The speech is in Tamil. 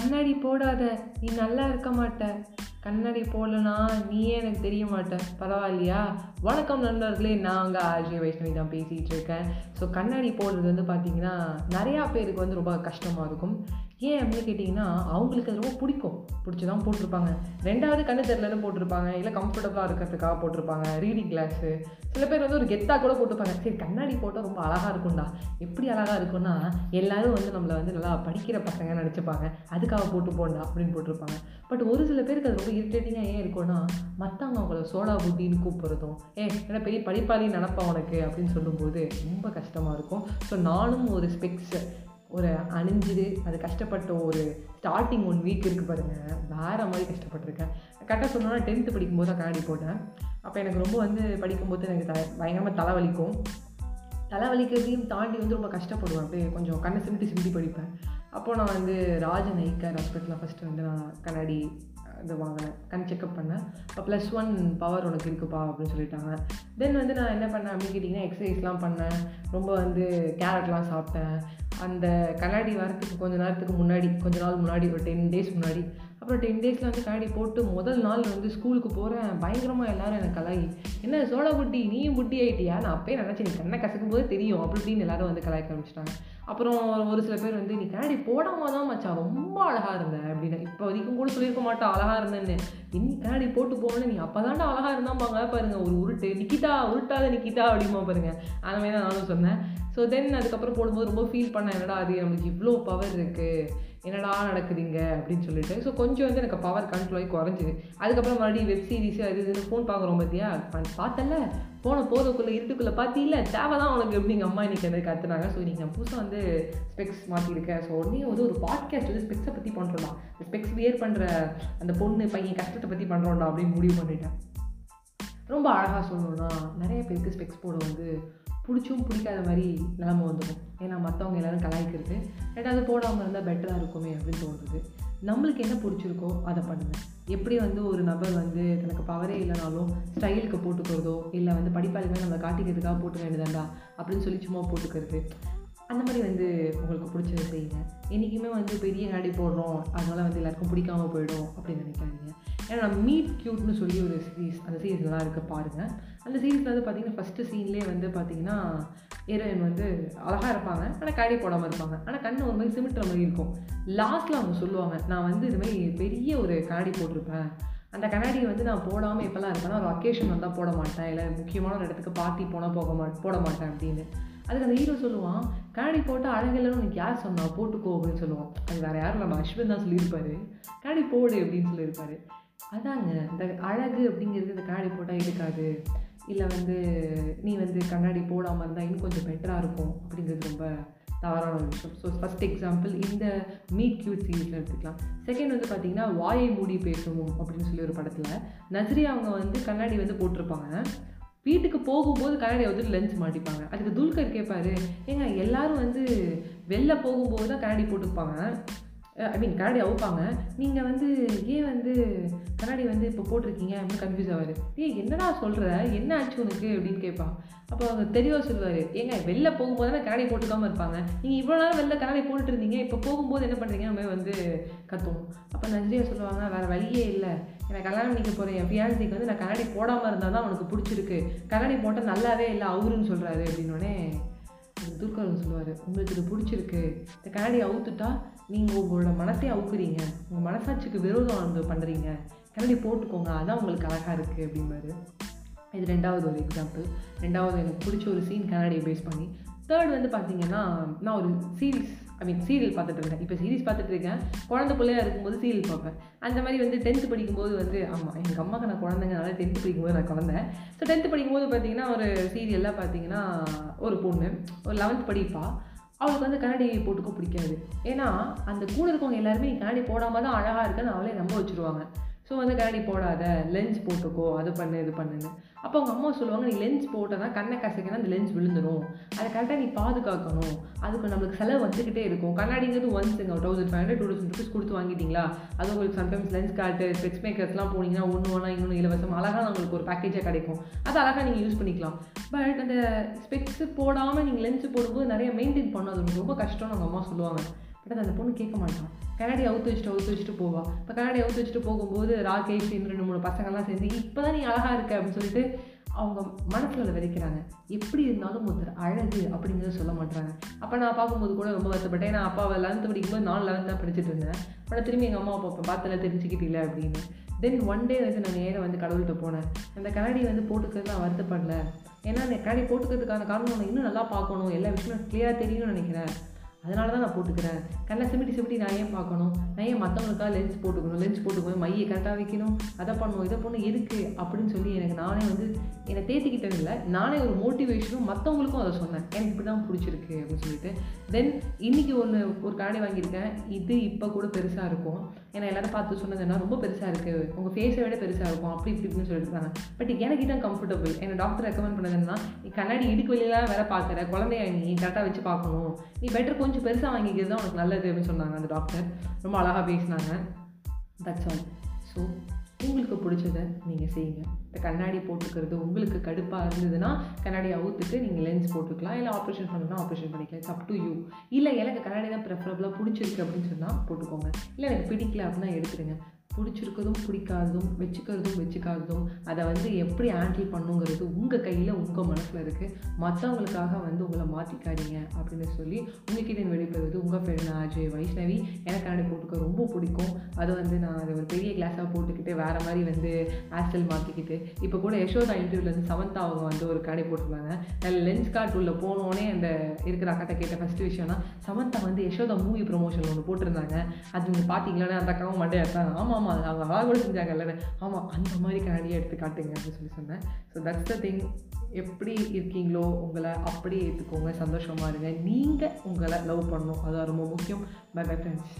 கண்ணாடி போடாத நீ நல்லா இருக்க மாட்ட. கண்ணாடி போடலனா நீயே எனக்கு தெரிய மாட்ட. பரவாயில்லையா? வணக்கம் நண்பர்களே நான் அங்கே ஆர்ஜி வைஷ்ணவி தான் பேசிகிட்டு இருக்கேன். ஸோ கண்ணாடி போடுறது வந்து பார்த்திங்கன்னா நிறையா பேருக்கு வந்து ரொம்ப கஷ்டமாக இருக்கும். ஏன் அப்படின்னு கேட்டிங்கன்னா அவங்களுக்கு அது ரொம்ப பிடிக்கும். பிடிச்சி தான் போட்டிருப்பாங்க. ரெண்டாவது கண்ணு தெரியலன்னு போட்டிருப்பாங்க. இல்லை கம்ஃபர்டபுளாக இருக்கிறதுக்காக போட்டிருப்பாங்க. ரீடிங் கிளாஸு சில பேர் வந்து ஒரு கெத்தாக கூட போட்டிருப்பாங்க சரி கண்ணாடி போட்டால் ரொம்ப அழகாக இருக்கும்டா. எப்படி அழகாக இருக்கும்னா எல்லாரும் வந்து நம்மளை வந்து நல்லா படிக்கிற பசங்க நினச்சிப்பாங்க. அதுக்காக போட்டு போண்டா அப்படின்னு போட்டிருப்பாங்க. பட் ஒரு சில பேருக்கு அது ரொம்ப இரிட்டேட்டிங்காக ஏன் இருக்கும்னா மற்றவங்க அவங்கள சோடா புட்டின்னு கூப்பிட்றதும் ஏ என்ன பெரிய படிப்பாளி நினப்பா உனக்கு? அப்படின்னு சொல்லும்போது ரொம்ப கஷ்டமாக இருக்கும். ஸோ நானும் ஒரு ஸ்பெக்ஸ் ஒரு அணிஞ்சு அது கஷ்டப்பட்ட ஒரு ஸ்டார்டிங் ஒன் வீக் இருக்குது பாருங்கள் வேறு மாதிரி கஷ்டப்பட்டிருக்கேன். கரெக்டாக சொன்னோன்னா டென்த்து படிக்கும்போது தான் கண்ணாடி போட்டேன். அப்போ எனக்கு ரொம்ப வந்து படிக்கும்போது எனக்கு த பயங்கரமாக தலைவலிக்கும். தலைவலிக்கிறதையும் தாண்டி வந்து ரொம்ப கஷ்டப்படுவேன். அப்படியே கொஞ்சம் கண்ணை சிமிட்டி சிமிட்டி படிப்பேன். அப்போது நான் வந்து ராஜ நைக்கர் ஹாஸ்பிட்டலில் ஃபஸ்ட்டு வந்து நான் கண்ணாடி இது வாங்கினேன். கண் செக்அப் பண்ணேன். இப்போ ப்ளஸ் ஒன் பவர் உனக்கு இருக்குப்பா அப்படின்னு சொல்லிட்டாங்க. தென் வந்து நான் என்ன பண்ணேன் அப்படின்னு கேட்டிங்கன்னா எக்ஸசைஸ்லாம் பண்ணேன். ரொம்ப வந்து கேரட்லாம் சாப்பிட்டேன். அந்த கண்ணாடி வரத்துக்கு கொஞ்ச நேரத்துக்கு முன்னாடி கொஞ்ச நாள் முன்னாடி ஒரு டென் டேஸ் முன்னாடி அப்புறம் டென் டேஸில் வந்து கண்ணாடி போட்டு முதல் நாள் வந்து ஸ்கூலுக்கு போகிறேன் பயங்கரமாக எல்லாரும் எனக்கு கலாயி என்ன சோடா புட்டி நீயும் புட்டி ஆகிட்டியா நான் அப்பயே நினச்சி நீ கண்ணை கசக்கும் போது தெரியும் அப்படி இப்படின்னு எல்லோரும் வந்து கலாய்க்க ஆரம்பிச்சிட்டாங்க. அப்புறம் ஒரு சில பேர் வந்து நீ கண்ணாடி போடாமல் தான் மச்சான் ரொம்ப அழகாக இருந்த அப்படின்னு. இப்போ வரைக்கும் கூட சொல்லியிருக்க மாட்டா அழகாக இருந்தேன்னு. நீ கண்ணாடி போட்டு போகணும் நீ அப்போ தாண்டா அழகாக இருந்தாம்பாங்க பாருங்க ஒரு உருட்டு நிக்கிதா உருட்டாத நிக்கிதா அப்படிமா பாருங்க. அந்த மாதிரி தான் நானும் சொன்னேன். ஸோ தென் அதுக்கப்புறம் போடும்போது ரொம்ப ஃபீல் பண்ணேன் என்னடா அது நம்மளுக்கு இவ்வளோ பவர் இருக்குது என்னடா நடக்குதுங்க அப்படின்னு சொல்லிட்டு. ஸோ கொஞ்சம் வந்து எனக்கு பவர் கண்ட்ரோலாகி குறைஞ்சிது. அதுக்கப்புறம் மறுபடியும் வெப் சீரிஸ் அது இதுன்னு ஃபோன் பார்க்குறோம் பார்த்தியா பார்த்தல போன போதுக்குள்ளே இருட்டுக்குள்ளே பார்த்தியில்ல தேவை தான் உனக்கு எப்படி எங்கள் அம்மா இன்றைக்கி வந்து கற்றுனாங்க ஸோ இன்றைக்கி நான் புதுசாக வந்து ஸ்பெக்ஸ் மாற்றிருக்கேன் ஸோ உடனே வந்து ஒரு பாட்காஸ்ட் வந்து ஸ்பெக்ஸை பற்றி பண்ணுறோம்டா ஸ்பெக்ஸ் வியர் பண்ணுற அந்த பொண்ணு பையன் கஷ்டத்தை பற்றி பண்ணுறோம்டா அப்படின்னு முடிவு பண்ணிட்டேன். ரொம்ப அழகாக சொல்லணும்னா நிறைய பேருக்கு ஸ்பெக்ஸ் போட வந்து பிடிச்சும் பிடிக்காத மாதிரி நிலமை வந்துடும். ஏன்னா மற்றவங்க எல்லோரும் கலாய்க்கிறது ரெண்டாவது போடாமல் இருந்தால் பெட்டராக இருக்குமே அப்படின்னு தோணுது. நம்மளுக்கு என்ன பிடிச்சிருக்கோ அதை பண்ணுங்கள் எப்படி வந்து ஒரு நபர் வந்து தனக்கு பவரே இல்லைனாலும் ஸ்டைலுக்கு போட்டுக்கிறதோ இல்லை வந்து படிப்பாளிகள் நம்ம காட்டிக்கிறதுக்காக போட்டுக்க வேண்டியதாண்டா அப்படின்னு சொல்லி சும்மா போட்டுக்கிறது. அந்த மாதிரி வந்து உங்களுக்கு பிடிச்சதை செய்யுங்க. என்றைக்குமே வந்து பெரிய நடை போடுறோம். அதனால் வந்து எல்லாருக்கும் பிடிக்காம போயிடும் அப்படின்னு நினைக்காதீங்க. ஏன்னா நான் மீட் க்யூட்னு சொல்லி ஒரு சீரீஸ் அந்த சீரீஸ்லாம் நல்லா பாருங்கள் அந்த சீரீஸில் வந்து பார்த்திங்கன்னா ஃபஸ்ட்டு சீன்லேயே வந்து பார்த்திங்கன்னா ஹீரோயின் வந்து அழகாக இருப்பாங்க. ஆனால் கண்ணாடி போடாமல் இருப்பாங்க. ஆனால் கண்ணு ஒரு மாதிரி சிமிட்டுற மாதிரி இருக்கும். லாஸ்ட்டில் அவங்க சொல்லுவாங்க நான் வந்து இதுமாரி பெரிய ஒரு கண்ணாடி போட்டிருப்பேன். அந்த கண்ணாடியை வந்து நான் போடாமல் எப்போல்லாம் இருப்பேன்னா ஒரு அக்கேஷன் வந்தால் போட மாட்டேன். இல்லை முக்கியமான ஒரு இடத்துக்கு பார்ட்டி போனால் போக மா போட மாட்டேன் அப்படின்னு. அதுக்கு அந்த ஹீரோ சொல்லுவான் கண்ணாடி போட்டால் அழகில்லன்னு உனக்கு யார் சொன்னா? போட்டுக்கோ அப்படின்னு சொல்லுவான். அது வேறு யாரும் நம்ம அஸ்வின் தான் சொல்லியிருப்பாரு. கண்ணாடி போடு அப்படின்னு சொல்லியிருப்பாரு. அதாங்க இந்த அழகு அப்படிங்கிறது இந்த கண்ணாடி போட்டால் இருக்காது இல்லை வந்து நீ வந்து கண்ணாடி போடாமல் இருந்தால் இன்னும் கொஞ்சம் பெட்டராக இருக்கும் அப்படிங்கிறது ரொம்ப தவறான விஷயம். ஸோ ஃபஸ்ட் எக்ஸாம்பிள் இந்த மீட் கியூட் சீரீஸில் எடுத்துக்கலாம். செகண்ட் வந்து பார்த்திங்கன்னா வாயை மூடி பேசுவோம் அப்படின்னு சொல்லி ஒரு படத்தில் நஜ்ரி அவங்க வந்து கண்ணாடி வந்து போட்டிருப்பாங்க. வீட்டுக்கு போகும்போது கண்ணாடி வந்து லென்ஸ் மாட்டிப்பாங்க. அதுக்கு துல்கர் கேட்பாரு ஏங்க எல்லாரும் வந்து வெளில போகும்போது தான் கண்ணாடி போட்டுப்பாங்க. ஐ மீன் கண்ணாடி அவுப்பாங்க. நீங்கள் வந்து ஏன் வந்து கண்ணாடி வந்து இப்போ போட்டிருக்கீங்க அப்படின்னு கன்ஃபியூஸ் ஆவார். ஏய் என்னடா சொல்கிற என்ன ஆச்சு உனக்கு? அப்படின்னு கேட்பான் அப்போ அவங்க தெளிவாக சொல்லுவார். ஏங்க வெளில போகும்போது தான் கண்ணாடி போட்டுக்காமல் இருப்பாங்க. நீங்கள் இவ்வளோ நேரம் வெளில கண்ணாடி போட்டுட்டு இருந்தீங்க. இப்போ போகும்போது என்ன பண்ணுறீங்க நம்ம வந்து கத்துவோம். அப்போ நஜ்ரியா சொல்லுவாங்க வேறு வழியே இல்லை. எனக்கு கல்யாணம் பண்ணிக்க போகிறேன் என் ஃபியான்சிக்கு வந்து நான் கண்ணாடி போடாமல் இருந்தால் தான் அவனுக்கு பிடிச்சிருக்கு. கண்ணாடி போட்டால் நல்லாவே இல்லை அவருன்னு சொல்கிறாரு அப்படின்னோடனே துர்கர் சொல்லுவார். உங்களுக்கு இது பிடிச்சிருக்கு. இந்த கண்ணாடியை அவுத்துட்டா நீங்கள் உங்களோட மனத்தையே அவுக்குறீங்க. உங்கள் மனசாட்சிக்கு விரோதம் வந்து பண்ணுறீங்க கண்ணாடி போட்டுக்கோங்க. அதான் உங்களுக்கு அழகாக இருக்குது அப்படிம்பாரு. இது ரெண்டாவது ஒரு எக்ஸாம்பிள் ரெண்டாவது எனக்கு பிடிச்ச ஒரு சீன் கண்ணாடியை பேஸ் பண்ணி. தேர்ட் வந்து பார்த்திங்கன்னா நான் ஒரு சீரீஸ் ஐ மீன் சீரியல் பார்த்துட்டு இருந்தேன் இப்போ சீரிஸ் பார்த்துட்டு இருக்கேன். குழந்தை பிள்ளையாக இருக்கும்போது சீரியல் பார்ப்பேன். அந்த மாதிரி வந்து டென்த்து படிக்கும்போது வந்து ஆமாம் எங்கள் அம்மாக்கு நான் குழந்தைங்கனால டென்த்து படிக்கும்போது நான் குழந்தை. ஸோ டென்த்து படிக்கும்போது பார்த்தீங்கன்னா ஒரு சீரியல்லாம் பார்த்தீங்கன்னா ஒரு பொண்ணு ஒரு லெவன்த் படிப்பா. அவளுக்கு வந்து கண்ணாடி போட்டுக்க பிடிக்காது. ஏன்னா அந்த கூட இருக்கவங்க எல்லாருமே நீ கண்ணாடி போடாமல் தான் அழகாக இருக்குன்னு அவளே நம்ப வச்சுருவாங்க. ஸோ வந்து கண்ணாடி போடாத லென்ஸ் போட்டுக்கோ அது பண்ணு இது பண்ணுன்னு. அப்போ அவங்க அம்மா சொல்லுவாங்க நீ லென்ஸ் போட்டால் தான் கண்ணை கசக்கினா அந்த லென்ஸ் விழுந்துடும் அதை கரெக்டாக நீ பாதுகாக்கணும். அதுக்கு நம்மளுக்கு செலவு வந்துக்கிட்டே இருக்கும். கண்ணாடிங்கிறது ஒன்ஸுங்க thousand five hundred two thousand rupees கொடுத்து வாங்கிட்டீங்களா? அது உங்களுக்கு சம்டைம்ஸ் லென்ஸ் கார்ட்டு ஸ்பெக்ஸ் மேக்கர்ஸ்லாம் போனீங்கன்னா ஒன்று ஒன்றா இன்னொன்று இலவசம் அழகாக உங்களுக்கு ஒரு பேக்கேஜாக கிடைக்கும். அது அழகாக நீங்கள் யூஸ் பண்ணிக்கலாம். பட் அந்த ஸ்பெக்ஸ் போடாமல் நீங்கள் லென்ஸ் போடும்போது நிறைய மெயின்டைன் பண்ணும் அது ரொம்ப கஷ்டம்னு அவங்க அம்மா சொல்லுவாங்க. பட் அந்த பொண்ணு கேட்க மாட்டான் கண்ணாடி அவுத்து வச்சுட்டு அவுத்து வச்சுட்டு போவா. இப்போ கண்ணாடி அவுத்து வச்சுட்டு போகும்போது ராகேஷ் இன்னும் ரெண்டு மூணு பசங்கள்லாம் சேர்ந்து இப்போ தான் நீ அழகாக இருக்க அப்படின்னு சொல்லிட்டு அவங்க மனசில் விதைக்கிறாங்க. எப்படி இருந்தாலும் ஒருத்தர் அழகு அப்படிங்கிறத சொல்ல மாட்டாங்க அப்போ நான் பார்க்கும்போது கூட ரொம்ப வருத்தப்பட்டேன். நான் அப்பாவை லெவன்த்து படிக்கும்போது நான் லெவன்த் தான் படிச்சுட்டு இருந்தேன். ஆனால் திரும்பி எங்கள் அம்மா அப்பா பார்த்தல தெரிஞ்சுக்கிட்டில்ல அப்படின்னு. தென் ஒன் டே வந்து நான் நேராக வந்து கடவுள்கிட்ட போனேன். அந்த கண்ணாடி வந்து போட்டுக்கிறது நான் வருத்தப்படல. ஏன்னா அந்த கண்ணாடி போட்டுக்கிறதுக்கான காரணம் நான் இன்னும் நல்லா பார்க்கணும். எல்லா விஷயமும் கிளியராக தெரியும்னு நினைக்கிறேன். அதனால தான் நான் போட்டுக்கிறேன். கண்ணை சிமிட்டி சிமிட்டி நான் ஏன் பார்க்கணும்? நான் ஏன் மற்றவங்களுக்காக லென்ஸ் போட்டுக்கணும்? லென்ஸ் போட்டுக்கணும் மையை கரெக்டாக வைக்கணும்? அதை பண்ணணும் இதை பண்ணணும் எதுக்கு? அப்படின்னு சொல்லி எனக்கு நானே வந்து என்னை தேத்திக்கிட்டது இல்லை. நானே ஒரு மோட்டிவேஷனும் மற்றவங்களுக்கும் அதை சொன்னேன். எனக்கு இப்படி தான் பிடிச்சிருக்கு அப்படின்னு சொல்லிட்டு. தென் இன்றைக்கி ஒன்று ஒரு கண்ணாடி வாங்கியிருக்கேன். இது இப்போ கூட பெருசாக இருக்கும். ஏன்னா எல்லோரும் பார்த்து சொன்னதுன்னா ரொம்ப பெருசாக இருக்குது உங்கள் ஃபேஸை விட பெருசாக இருக்கும். அப்படி இப்படி இப்படின்னு சொல்லியிருக்காங்க பட் எனக்கு இதான் கம்ஃபர்டபுள் என்னை டாக்டர் ரெக்கமெண்ட் பண்ணதுன்னா நீ கண்ணாடி இடுக்கு வெளியெல்லாம் வேற பார்க்குற. குழந்தைய நீ கரெக்டாக வச்சு பார்க்கணும். நீ பெட்டர் கொஞ்சம் கொஞ்சம் பெருசாக வாங்கிக்கிறது தான் உனக்கு நல்லது அப்படின்னு சொன்னாங்க அந்த டாக்டர் ரொம்ப அழகாக பேசினாங்க. தட்ஸ் ஆல் ஸோ உங்களுக்கு பிடிச்சதை நீங்கள் செய்யுங்க. இந்த கண்ணாடி போட்டுக்கிறது உங்களுக்கு கடுப்பாக இருந்ததுன்னா கண்ணாடி அவுத்துட்டு நீங்கள் லென்ஸ் போட்டுக்கலாம். இல்லை ஆப்ரேஷன் பண்ணணும்னா ஆப்ரேஷன் பண்ணிக்கலாம். இட்ஸ் அப் டு யூ இல்லை எனக்கு கண்ணாடி தான் ப்ரெஃபரபுளாக பிடிச்சிருக்கு அப்படின்னு சொன்னால் போட்டுக்கோங்க. இல்லை எனக்கு பிடிக்கல அப்படின்னா எடுத்துருங்க. பிடிச்சிருக்கதும் பிடிக்காததும் வச்சுக்கிறதும் வச்சுக்காததும் அதை வந்து எப்படி ஹேண்டில் பண்ணுங்கிறது உங்கள் கையில் உங்கள் மனசில் இருக்குது மற்றவங்களுக்காக வந்து உங்களை மாற்றிக்காதீங்க அப்படின்னு சொல்லி உங்ககிட்ட வெளிப்படுவது உங்கள் ஃப்ரெண்ட் அஜய் வைஷ்ணவி. எனக்கு கண்ணாடி போட்டுக்க ரொம்ப பிடிக்கும். அது வந்து நான் அதை ஒரு பெரிய கிளாஸாக போட்டுக்கிட்டு வேறு மாதிரி வந்து ஆஸ்டல் மாற்றிக்கிட்டு இப்போ கூட யசோதா இன்டர்வியூலேருந்து வந்து சமந்தா அவங்க வந்து ஒரு கடை போட்டிருந்தாங்க. நல்ல லென்ஸ் கார்ட் உள்ள போனோடனே அந்த இருக்கிற அக்காட்ட கேட்ட ஃபஸ்ட்டு விஷயம்னா சமந்தா வந்து யசோதா மூவி ப்ரொமோஷன் ஒன்று போட்டிருந்தாங்க. அது நீங்கள் பார்த்தீங்களா அந்த அக்காவும் மண்டையாக எடுத்தாங்க ஆமாம் ஆமாம் அது அவங்க அழகாக கூட செஞ்சாங்கல்ல ஆமாம் அந்த மாதிரி கண்ணாடியை எடுத்து காட்டுங்க அப்படின்னு சொல்லி சொன்னேன். ஸோ தட்ஸ் த திங் எப்படி இருக்கீங்களோ உங்களை அப்படியே ஏற்றுக்கோங்க சந்தோஷமாக இருங்க. நீங்கள் உங்களை லவ் பண்ணணும். அதுதான் ரொம்ப முக்கியம். By bye friends